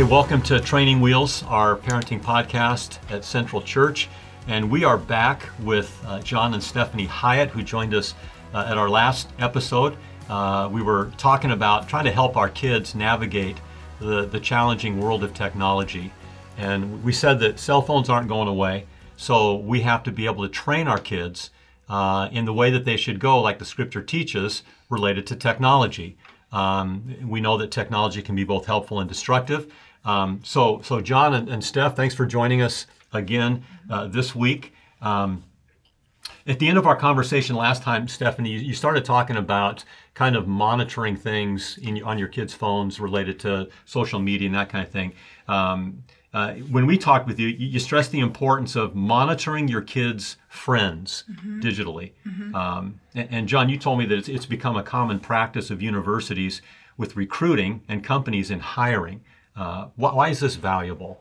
Hey, welcome to Training Wheels, our parenting podcast at Central Church. And we are back with uh, John and Stephanie Hyatt, who joined us uh, at our last episode. Uh, we were talking about trying to help our kids navigate the, the challenging world of technology. And we said that cell phones aren't going away, so we have to be able to train our kids uh, in the way that they should go, like the scripture teaches, related to technology. Um, we know that technology can be both helpful and destructive. Um, so, so John and, and, Steph, thanks for joining us again uh, this week. Um, at the end of our conversation last time, Stephanie, you, you started talking about kind of monitoring things in, on your kids' phones related to social media and that kind of thing. Uh, when we talked with you, you, you stressed the importance of monitoring your kids' friends mm-hmm. digitally. Mm-hmm. Um, and, and, John, you told me that it's, it's, become a common practice of universities with recruiting and companies in hiring. Uh, why, why is this valuable?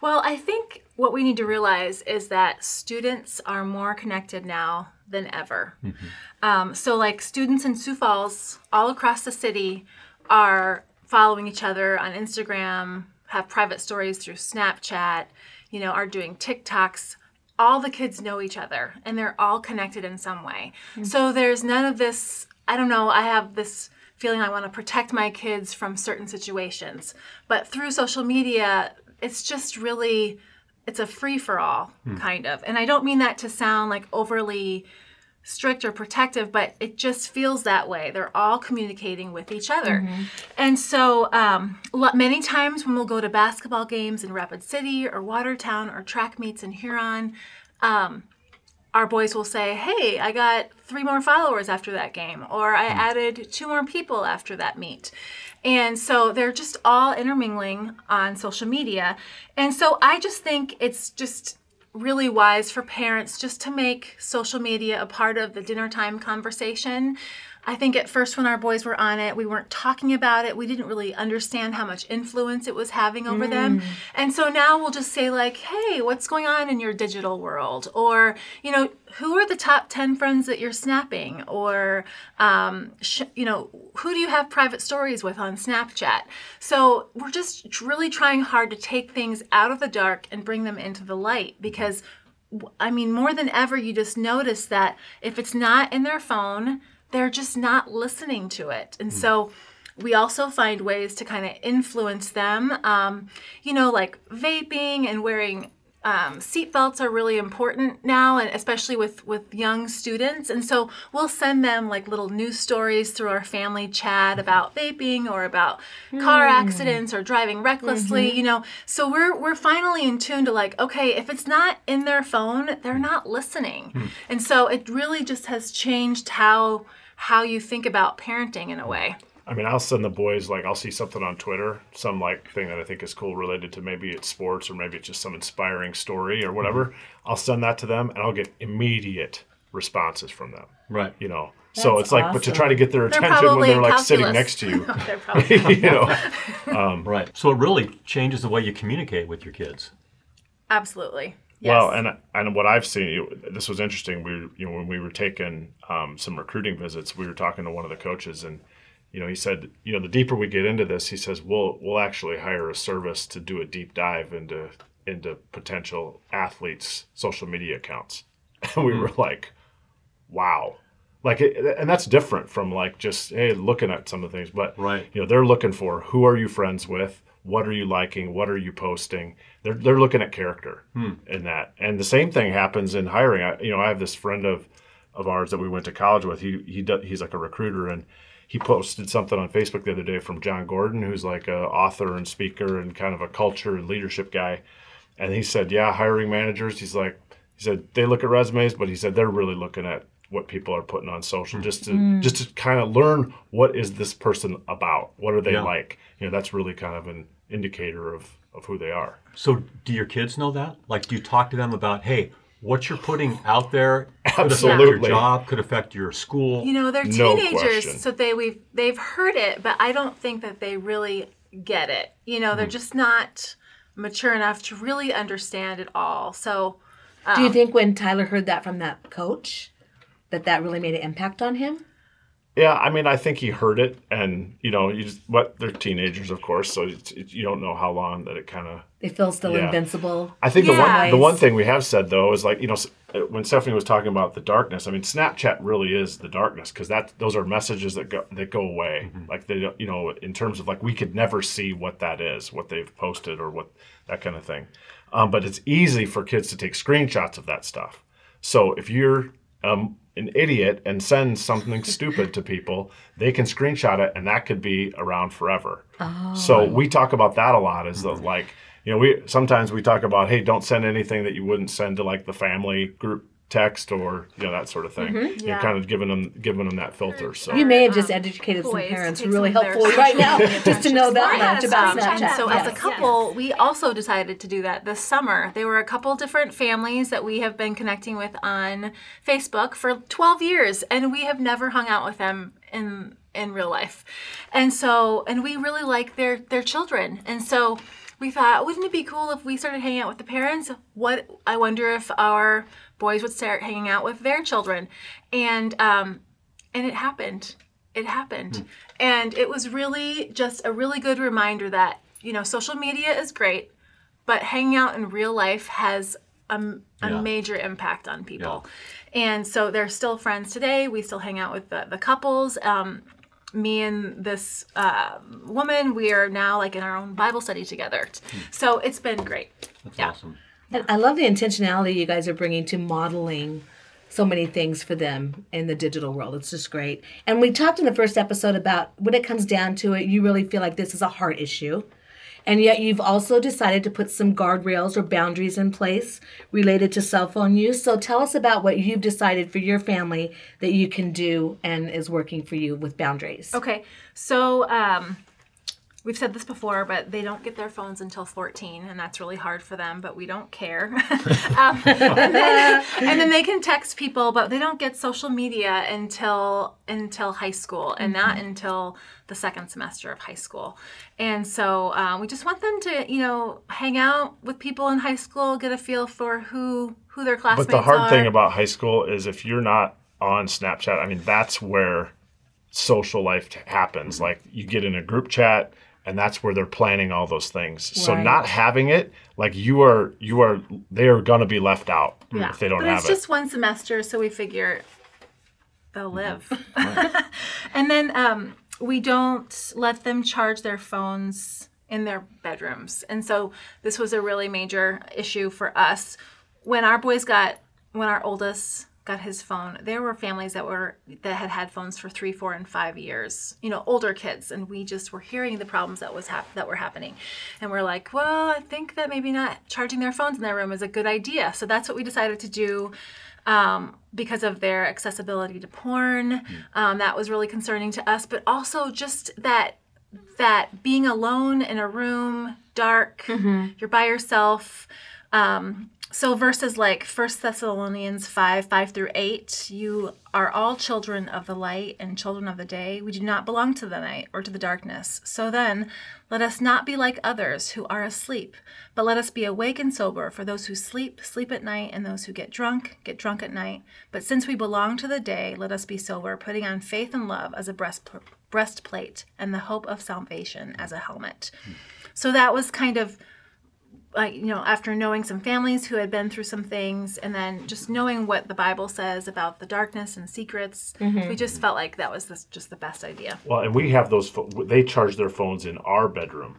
Well, I think what we need to realize is that students are more connected now than ever. Mm-hmm. Um, so, like students in Sioux Falls, all across the city, are following each other on Instagram, have private stories through Snapchat, you know, are doing TikToks. All the kids know each other and they're all connected in some way. Mm-hmm. So there's none of this, I don't know, I have this feeling I want to protect my kids from certain situations. But through social media, it's just really it's a free for all hmm. kind of. And I don't mean that to sound like overly strict or protective, but it just feels that way. They're all communicating with each other. Mm-hmm. And so, um, many times when we'll go to basketball games in Rapid City or Watertown or track meets in Huron, um, our boys will say, Hey, I got three more followers after that game, or I mm-hmm. added two more people after that meet. And so they're just all intermingling on social media. And so I just think it's just really wise for parents just to make social media a part of the dinner time conversation. I think at first when our boys were on it, we weren't talking about it. We didn't really understand how much influence it was having over mm. them. And so now we'll just say like, "Hey, what's going on in your digital world?" Or, you know, who are the top 10 friends that you're snapping or um, sh- you know who do you have private stories with on snapchat so we're just really trying hard to take things out of the dark and bring them into the light because i mean more than ever you just notice that if it's not in their phone they're just not listening to it. And so we also find ways to kind of influence them um, you know like vaping and wearing um, seat belts are really important now, and especially with with young students. And so we'll send them like little news stories through our family chat about vaping or about mm. car accidents or driving recklessly. Mm-hmm. You know, so we're we're finally in tune to like, okay, if it's not in their phone, they're not listening. Mm. And so it really just has changed how how you think about parenting in a way. I mean, I'll send the boys like I'll see something on Twitter, some like thing that I think is cool related to maybe it's sports or maybe it's just some inspiring story or whatever. Mm-hmm. I'll send that to them and I'll get immediate responses from them. Right. You know. That's so it's like, awesome. but to try to get their attention when they're like calculus. sitting next to you, you know, um, right? So it really changes the way you communicate with your kids. Absolutely. Yes. Well, and and what I've seen, this was interesting. We, you know, when we were taking um, some recruiting visits, we were talking to one of the coaches, and you know, he said, you know, the deeper we get into this, he says, we'll we'll actually hire a service to do a deep dive into into potential athletes' social media accounts. And we mm were like, wow. Like, it, and that's different from like just hey, looking at some of the things. But right, you know, they're looking for who are you friends with, what are you liking, what are you posting. They're they're looking at character hmm. in that. And the same thing happens in hiring. I, you know, I have this friend of of ours that we went to college with. He he does, he's like a recruiter and he posted something on Facebook the other day from Jon Gordon, who's like a author and speaker and kind of a culture and leadership guy. And he said, yeah, hiring managers. He's like, he said they look at resumes, but he said they're really looking at what people are putting on social just to mm. just to kind of learn what is this person about, what are they yeah. like. You know, that's really kind of an indicator of of who they are. So, do your kids know that? Like, do you talk to them about, hey, what you're putting out there could affect your job, could affect your school. You know, they're teenagers, no so they we they've heard it, but I don't think that they really get it. You know, they're mm. just not mature enough to really understand it all. So, um, do you think when Tyler heard that from that coach, that that really made an impact on him? Yeah, I mean, I think he heard it, and you know, you just what they're teenagers, of course, so it's, it, you don't know how long that it kind of. They feel still Yeah. invincible. I think the Yeah. one the one thing we have said though is like you know uh, when Stephanie was talking about the darkness. I mean, Snapchat really is the darkness because that those are messages that go that go away. Like they don't- you know in terms of like we could never see what that is, what they've posted or what that kind of thing. Um, but it's easy for kids to take screenshots of that stuff. So if you're um, an idiot and send something stupid to people, they can screenshot it, and that could be around forever. Oh. So we talk about that a lot. Is that like you know we sometimes we talk about hey, don't send anything that you wouldn't send to like the family group text or you know that sort of thing. You know, Yeah. kind of giving them giving them that filter. So You may have just um, educated some parents take really some helpful right now just to know that much about um, Snapchat. And so as a Yes. couple, we also decided to do that this summer. There were a couple different families that we have been connecting with on Facebook for 12 years, and we have never hung out with them in in real life. And so, and we really like their their children. And so we thought, wouldn't it be cool if we started hanging out with the parents? What I wonder if our boys would start hanging out with their children. And um and it happened. It happened. And it was really just a really good reminder that you know social media is great but hanging out in real life has a, a Yeah. major impact on people. And so they're still friends today. We still hang out with the, the couples. Um, me and this uh, woman we are now like in our own bible study together. So it's been great. That's Yeah. awesome. And I love the intentionality you guys are bringing to modeling so many things for them in the digital world. It's just great. And we talked in the first episode about when it comes down to it, you really feel like this is a heart issue. And yet you've also decided to put some guardrails or boundaries in place related to cell phone use. So tell us about what you've decided for your family that you can do and is working for you with boundaries. Okay, so um, we've said this before, but they don't get their phones until 14, and that's really hard for them, but we don't care. um, and, then, and then they can text people, but they don't get social media until until high school, and not until the second semester of high school. And so um, we just want them to, you know, hang out with people in high school, get a feel for who who their classmates are. But the hard are. thing about high school is if you're not on Snapchat, I mean, that's where social life happens. Like you get in a group chat and that's where they're planning all those things. So not having it, like you are, you are, they are going to be left out Yeah. if they don't but have it's it. just one semester, so we figure they'll live. and then um, we don't let them charge their phones in their bedrooms. And so this was a really major issue for us. When our boys got, when our oldest got his phone, there were families that were that had had phones for three, four, and five years. You know, older kids, and we just were hearing the problems that was hap- that were happening, and we're like, well, I think that maybe not charging their phones in their room is a good idea. So that's what we decided to do um, because of their accessibility to porn. Um, that was really concerning to us, but also just that that being alone in a room, dark, you're by yourself. Um, so verses like 1 Thessalonians 5, 5 through 8, you are all children of the light and children of the day. We do not belong to the night or to the darkness. So then, let us not be like others who are asleep, but let us be awake and sober. For those who sleep, sleep at night, and those who get drunk, get drunk at night. But since we belong to the day, let us be sober, putting on faith and love as a breast, breastplate and the hope of salvation as a helmet. So that was kind of like you know after knowing some families who had been through some things and then just knowing what the bible says about the darkness and secrets we mm-hmm. just felt like that was this, just the best idea Well, and we have those. pho- They charge their phones in our bedroom,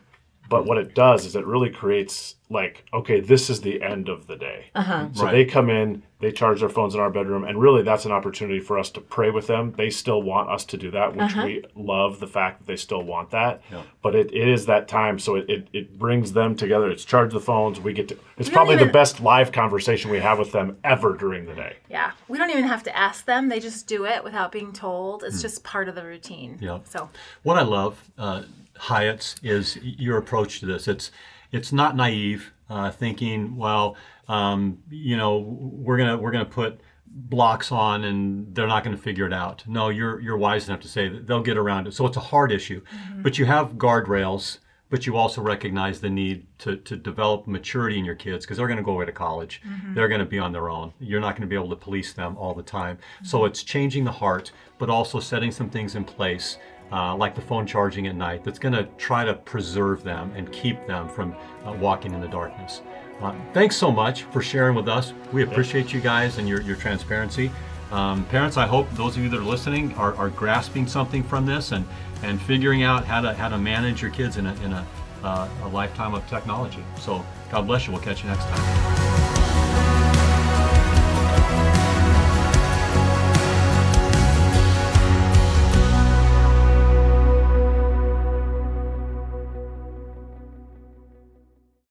but what it does is it really creates like, okay, this is the end of the day. Uh-huh. So Right. they come in, they charge their phones in our bedroom, and really that's an opportunity for us to pray with them. They still want us to do that, which we love the fact that they still want that. Yeah. But it, it is that time, so it, it, it brings them together. It's charge the phones. We get to. It's don't probably the best live conversation we have with them ever during the day. yeah we don't even have to ask them they just do it without being told it's just part of the routine Yeah. so What I love, uh, Hyatt's, is your approach to this. It's it's not naive, uh, thinking, well, um, you know, we're gonna we're gonna put blocks on and they're not going to figure it out. No, you're you're wise enough to say that they'll get around it. So it's a hard issue, but you have guardrails but you also recognize the need to, to develop maturity in your kids because they're going to go away to college. They're going to be on their own. You're not going to be able to police them all the time. So it's changing the heart, but also setting some things in place. Uh, like the phone charging at night, that's going to try to preserve them and keep them from uh, walking in the darkness. Uh, thanks so much for sharing with us. We appreciate you guys and your, your transparency. Um, parents, I hope those of you that are listening are, are grasping something from this and, and figuring out how to, how to manage your kids in a, in a, uh, a lifetime of technology. So God bless you. We'll catch you next time.